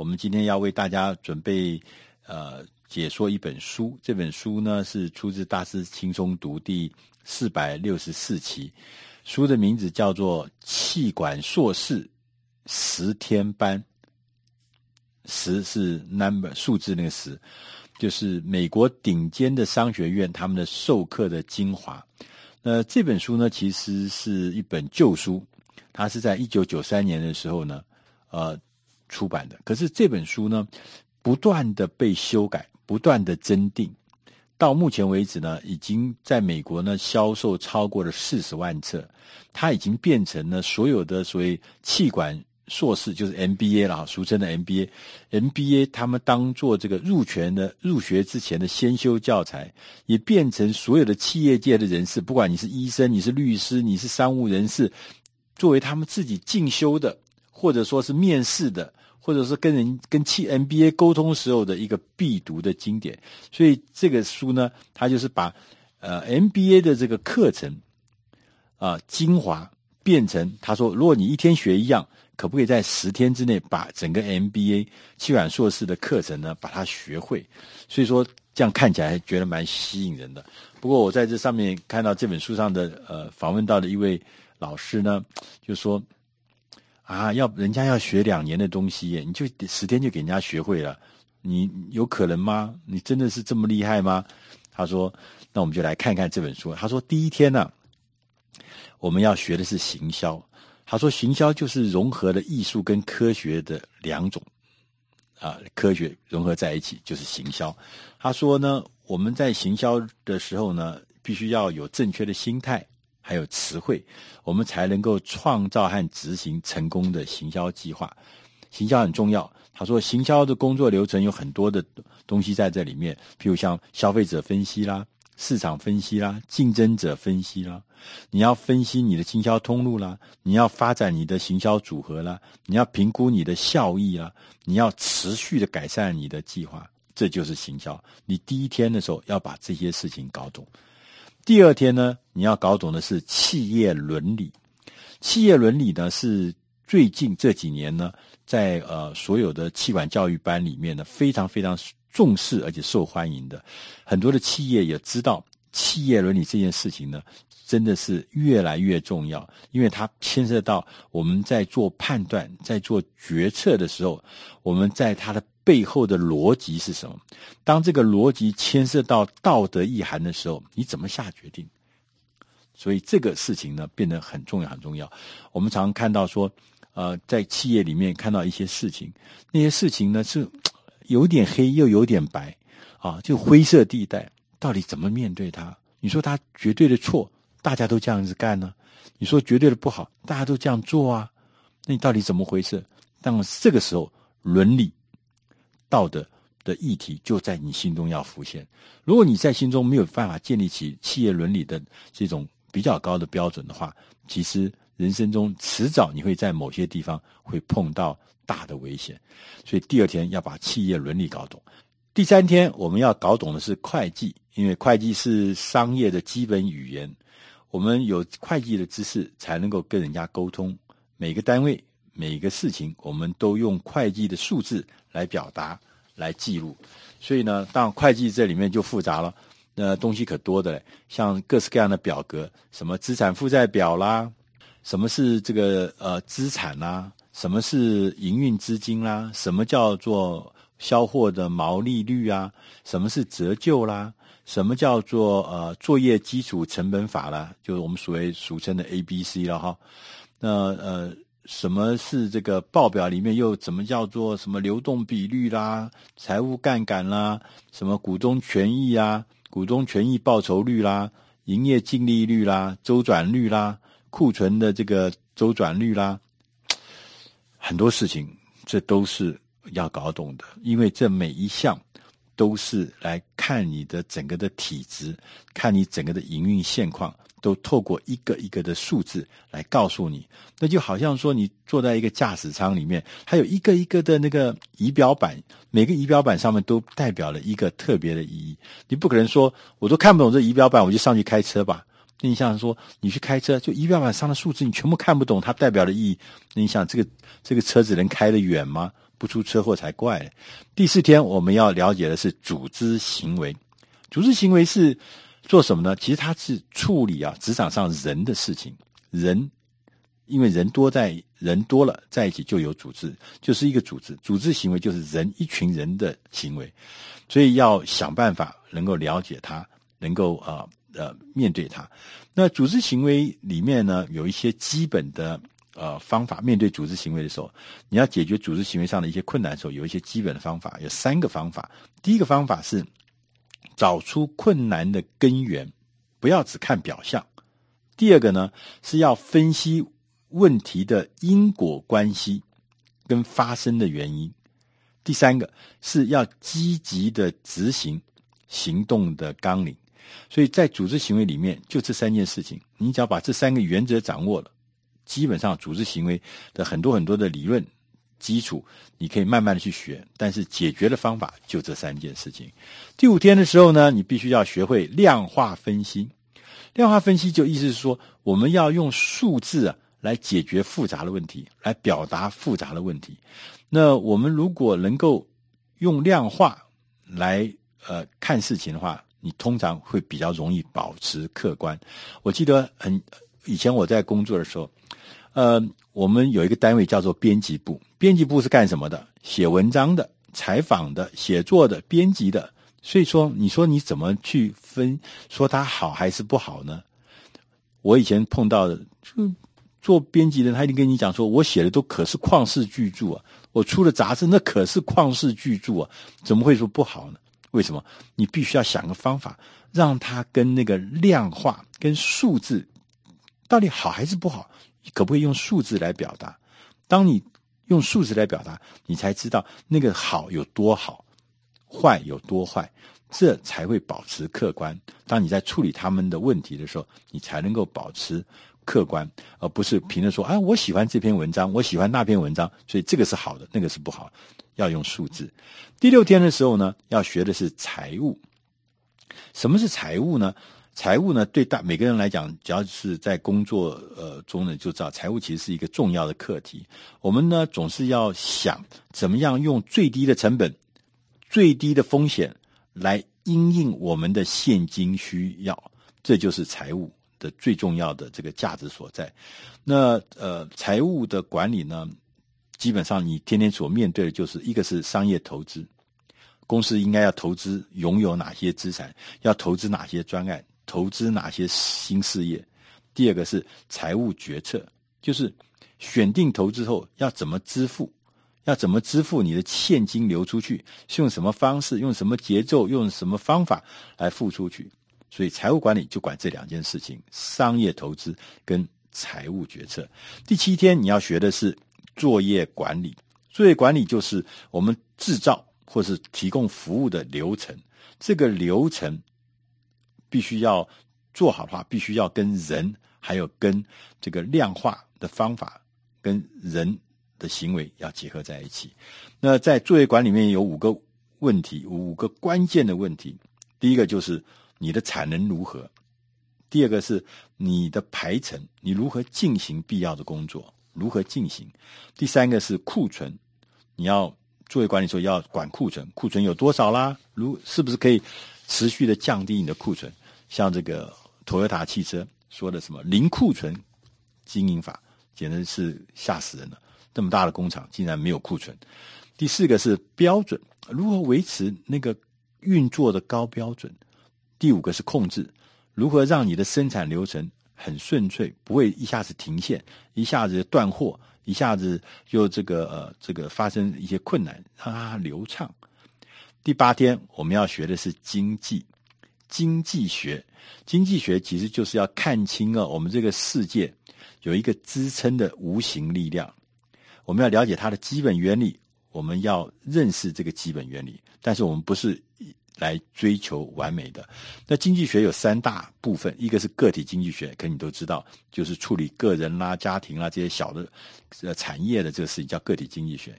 我们今天要为大家准备呃解说一本书，这本书呢是出自《大师轻松读》第四百六十四期，书的名字叫做《气管硕士十天班》，十是 number 数字那个十，就是美国顶尖的商学院他们的授课的精华。那这本书呢，其实是一本旧书，它是在一九九三年的时候呢，呃，出版的。可是这本书呢，不断的被修改，不断的增订，到目前为止呢，已经在美国呢销售超过了四十万册。它已经变成了所有的所谓气管。硕士就是 MBA 了，俗称的 MBA，MBA 他们当做这个入学的入学之前的先修教材，也变成所有的企业界的人士，不管你是医生、你是律师、你是商务人士，作为他们自己进修的，或者说是面试的，或者是跟人跟企 MBA 沟通时候的一个必读的经典。所以这个书呢，它就是把呃 MBA 的这个课程啊、精华变成他说，如果你一天学一样。可不可以在十天之内把整个 MBA 气管硕士的课程呢，把它学会？所以说这样看起来觉得蛮吸引人的。不过我在这上面看到这本书上的呃访问到的一位老师呢，就说啊，要人家要学两年的东西，你就十天就给人家学会了，你有可能吗？你真的是这么厉害吗？他说，那我们就来看看这本书。他说第一天呢，我们要学的是行销。他说：“行销就是融合了艺术跟科学的两种，啊，科学融合在一起就是行销。”他说呢，我们在行销的时候呢，必须要有正确的心态，还有词汇，我们才能够创造和执行成功的行销计划。行销很重要。他说，行销的工作流程有很多的东西在这里面，譬如像消费者分析啦。市场分析啦，竞争者分析啦，你要分析你的行销通路啦，你要发展你的行销组合啦，你要评估你的效益啦，你要持续的改善你的计划，这就是行销。你第一天的时候要把这些事情搞懂，第二天呢，你要搞懂的是企业伦理。企业伦理呢，是最近这几年呢，在呃所有的气管教育班里面呢，非常非常。重视而且受欢迎的，很多的企业也知道企业伦理这件事情呢，真的是越来越重要，因为它牵涉到我们在做判断、在做决策的时候，我们在它的背后的逻辑是什么？当这个逻辑牵涉到道德意涵的时候，你怎么下决定？所以这个事情呢，变得很重要，很重要。我们常看到说，呃，在企业里面看到一些事情，那些事情呢是。有点黑又有点白，啊，就灰色地带，到底怎么面对它？你说他绝对的错，大家都这样子干呢？你说绝对的不好，大家都这样做啊？那你到底怎么回事？但这个时候，伦理、道德的议题就在你心中要浮现。如果你在心中没有办法建立起企业伦理的这种比较高的标准的话，其实人生中迟早你会在某些地方会碰到。大的危险，所以第二天要把企业伦理搞懂。第三天我们要搞懂的是会计，因为会计是商业的基本语言。我们有会计的知识，才能够跟人家沟通。每个单位、每个事情，我们都用会计的数字来表达、来记录。所以呢，当会计这里面就复杂了，那东西可多的嘞，像各式各样的表格，什么资产负债表啦，什么是这个呃资产啦。什么是营运资金啦？什么叫做销货的毛利率啊？什么是折旧啦？什么叫做呃作业基础成本法啦？就是我们所谓俗称的 A B C 了哈。那呃，什么是这个报表里面又怎么叫做什么流动比率啦？财务杠杆啦？什么股东权益啊？股东权益报酬率啦？营业净利率啦？周转率啦？库存的这个周转率啦？很多事情，这都是要搞懂的，因为这每一项都是来看你的整个的体质，看你整个的营运现况，都透过一个一个的数字来告诉你。那就好像说，你坐在一个驾驶舱里面，还有一个一个的那个仪表板，每个仪表板上面都代表了一个特别的意义。你不可能说，我都看不懂这仪表板，我就上去开车吧。那你想说，你去开车，就仪表板上的数字你全部看不懂，它代表的意义。那你想，这个这个车子能开得远吗？不出车祸才怪。第四天我们要了解的是组织行为，组织行为是做什么呢？其实它是处理啊职场上人的事情，人因为人多在人多了在一起就有组织，就是一个组织，组织行为就是人一群人的行为，所以要想办法能够了解他，能够啊。呃，面对它，那组织行为里面呢，有一些基本的呃方法。面对组织行为的时候，你要解决组织行为上的一些困难的时候，有一些基本的方法，有三个方法。第一个方法是找出困难的根源，不要只看表象。第二个呢，是要分析问题的因果关系跟发生的原因。第三个是要积极的执行行动的纲领。所以在组织行为里面，就这三件事情，你只要把这三个原则掌握了，基本上组织行为的很多很多的理论基础，你可以慢慢的去学。但是解决的方法就这三件事情。第五天的时候呢，你必须要学会量化分析。量化分析就意思是说，我们要用数字啊来解决复杂的问题，来表达复杂的问题。那我们如果能够用量化来呃看事情的话，你通常会比较容易保持客观。我记得很以前我在工作的时候，呃，我们有一个单位叫做编辑部。编辑部是干什么的？写文章的、采访的、写作的、编辑的。所以说，你说你怎么去分说它好还是不好呢？我以前碰到的，就做编辑的，他一定跟你讲说，我写的都可是旷世巨著啊，我出的杂志那可是旷世巨著啊，怎么会说不好呢？为什么？你必须要想个方法，让它跟那个量化、跟数字到底好还是不好？可不可以用数字来表达？当你用数字来表达，你才知道那个好有多好，坏有多坏，这才会保持客观。当你在处理他们的问题的时候，你才能够保持客观，而不是凭着说：“啊，我喜欢这篇文章，我喜欢那篇文章，所以这个是好的，那个是不好。”要用数字。第六天的时候呢，要学的是财务。什么是财务呢？财务呢，对大每个人来讲，只要是在工作呃中呢，就知道财务其实是一个重要的课题。我们呢，总是要想怎么样用最低的成本、最低的风险来因应我们的现金需要，这就是财务的最重要的这个价值所在。那呃，财务的管理呢，基本上，你天天所面对的就是一个是商业投资，公司应该要投资拥有哪些资产，要投资哪些专案，投资哪些新事业。第二个是财务决策，就是选定投资后要怎么支付，要怎么支付你的现金流出去，是用什么方式，用什么节奏，用什么方法来付出去。所以财务管理就管这两件事情：商业投资跟财务决策。第七天你要学的是。作业管理，作业管理就是我们制造或是提供服务的流程。这个流程必须要做好的话，必须要跟人还有跟这个量化的方法跟人的行为要结合在一起。那在作业管理里面有五个问题，五个关键的问题。第一个就是你的产能如何，第二个是你的排程，你如何进行必要的工作。如何进行？第三个是库存，你要作业管理的时候要管库存，库存有多少啦？如是不是可以持续的降低你的库存？像这个 Toyota 汽车说的什么零库存经营法，简直是吓死人了！这么大的工厂竟然没有库存。第四个是标准，如何维持那个运作的高标准？第五个是控制，如何让你的生产流程很顺遂，不会一下子停线，一下子断货，一下子就这个呃这个发生一些困难，让它流畅。第八天我们要学的是经济经济学，经济学其实就是要看清啊，我们这个世界有一个支撑的无形力量，我们要了解它的基本原理，我们要认识这个基本原理，但是我们不是。来追求完美的。那经济学有三大部分，一个是个体经济学，可你都知道，就是处理个人啦、家庭啦这些小的呃产业的这个事情叫个体经济学。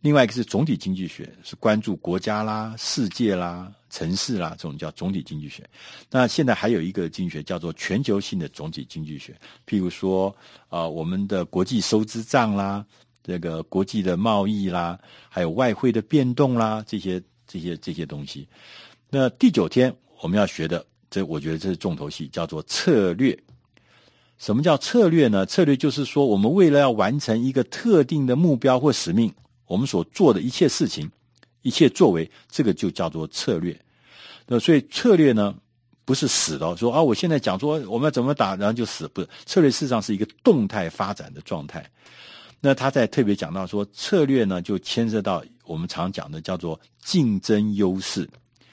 另外一个是总体经济学，是关注国家啦、世界啦、城市啦这种叫总体经济学。那现在还有一个经济学叫做全球性的总体经济学，譬如说啊、我们的国际收支账啦，这个国际的贸易啦，还有外汇的变动啦，这些这些这些东西。那第九天我们要学的，这我觉得这是重头戏，叫做策略。什么叫策略呢？策略就是说，我们为了要完成一个特定的目标或使命，我们所做的一切事情、一切作为，这个就叫做策略。那所以策略呢，不是死的，说啊，我现在讲说我们要怎么打，然后就死，不是。策略事实上是一个动态发展的状态。那他在特别讲到说，策略呢，就牵涉到我们常讲的叫做竞争优势。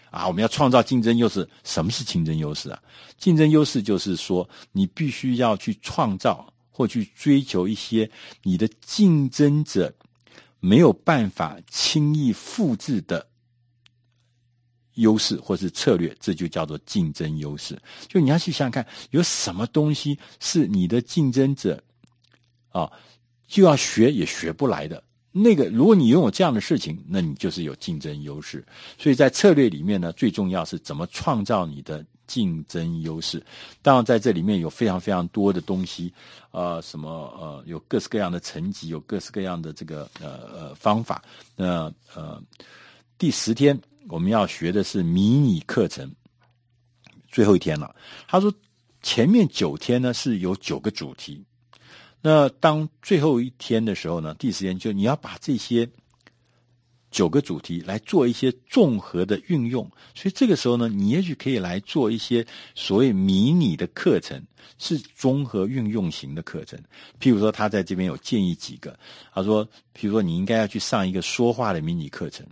啊，我们要创造竞争优势。什么是竞争优势啊？竞争优势就是说，你必须要去创造或去追求一些你的竞争者没有办法轻易复制的优势或是策略，这就叫做竞争优势。就你要去想想看，有什么东西是你的竞争者啊，就要学也学不来的。那个，如果你拥有这样的事情，那你就是有竞争优势。所以在策略里面呢，最重要是怎么创造你的竞争优势。当然，在这里面有非常非常多的东西，呃，什么呃，有各式各样的层级，有各式各样的这个呃呃方法。那呃，第十天我们要学的是迷你课程，最后一天了。他说前面九天呢是有九个主题。那当最后一天的时候呢，第十天就你要把这些九个主题来做一些综合的运用，所以这个时候呢，你也许可以来做一些所谓迷你的课程，是综合运用型的课程。譬如说，他在这边有建议几个，他说，譬如说，你应该要去上一个说话的迷你课程，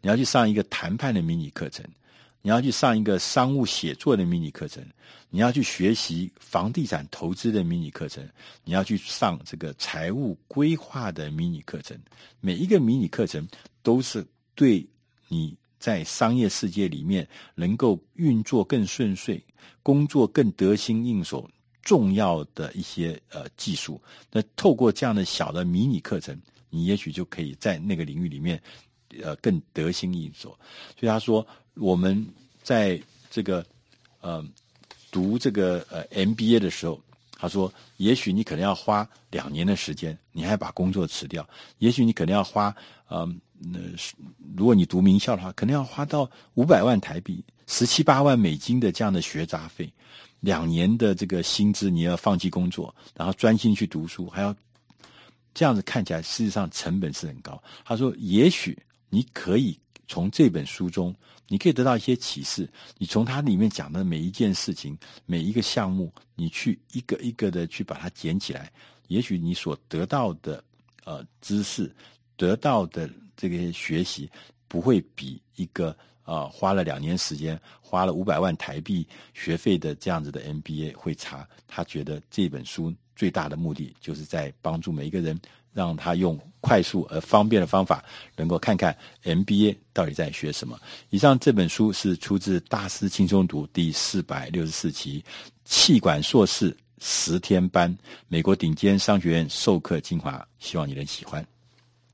你要去上一个谈判的迷你课程。你要去上一个商务写作的迷你课程，你要去学习房地产投资的迷你课程，你要去上这个财务规划的迷你课程。每一个迷你课程都是对你在商业世界里面能够运作更顺遂、工作更得心应手重要的一些呃技术。那透过这样的小的迷你课程，你也许就可以在那个领域里面呃更得心应手。所以他说。我们在这个呃读这个呃 MBA 的时候，他说，也许你可能要花两年的时间，你还把工作辞掉；也许你可能要花呃，呃，如果你读名校的话，可能要花到五百万台币、十七八万美金的这样的学杂费，两年的这个薪资你要放弃工作，然后专心去读书，还要这样子看起来，事实上成本是很高。他说，也许你可以从这本书中。你可以得到一些启示。你从它里面讲的每一件事情、每一个项目，你去一个一个的去把它捡起来，也许你所得到的呃知识、得到的这个学习，不会比一个啊、呃、花了两年时间、花了五百万台币学费的这样子的 MBA 会差。他觉得这本书最大的目的，就是在帮助每一个人。让他用快速而方便的方法，能够看看 MBA 到底在学什么。以上这本书是出自《大师轻松读》第四百六十四期，气管硕士十天班，美国顶尖商学院授课精华，希望你能喜欢。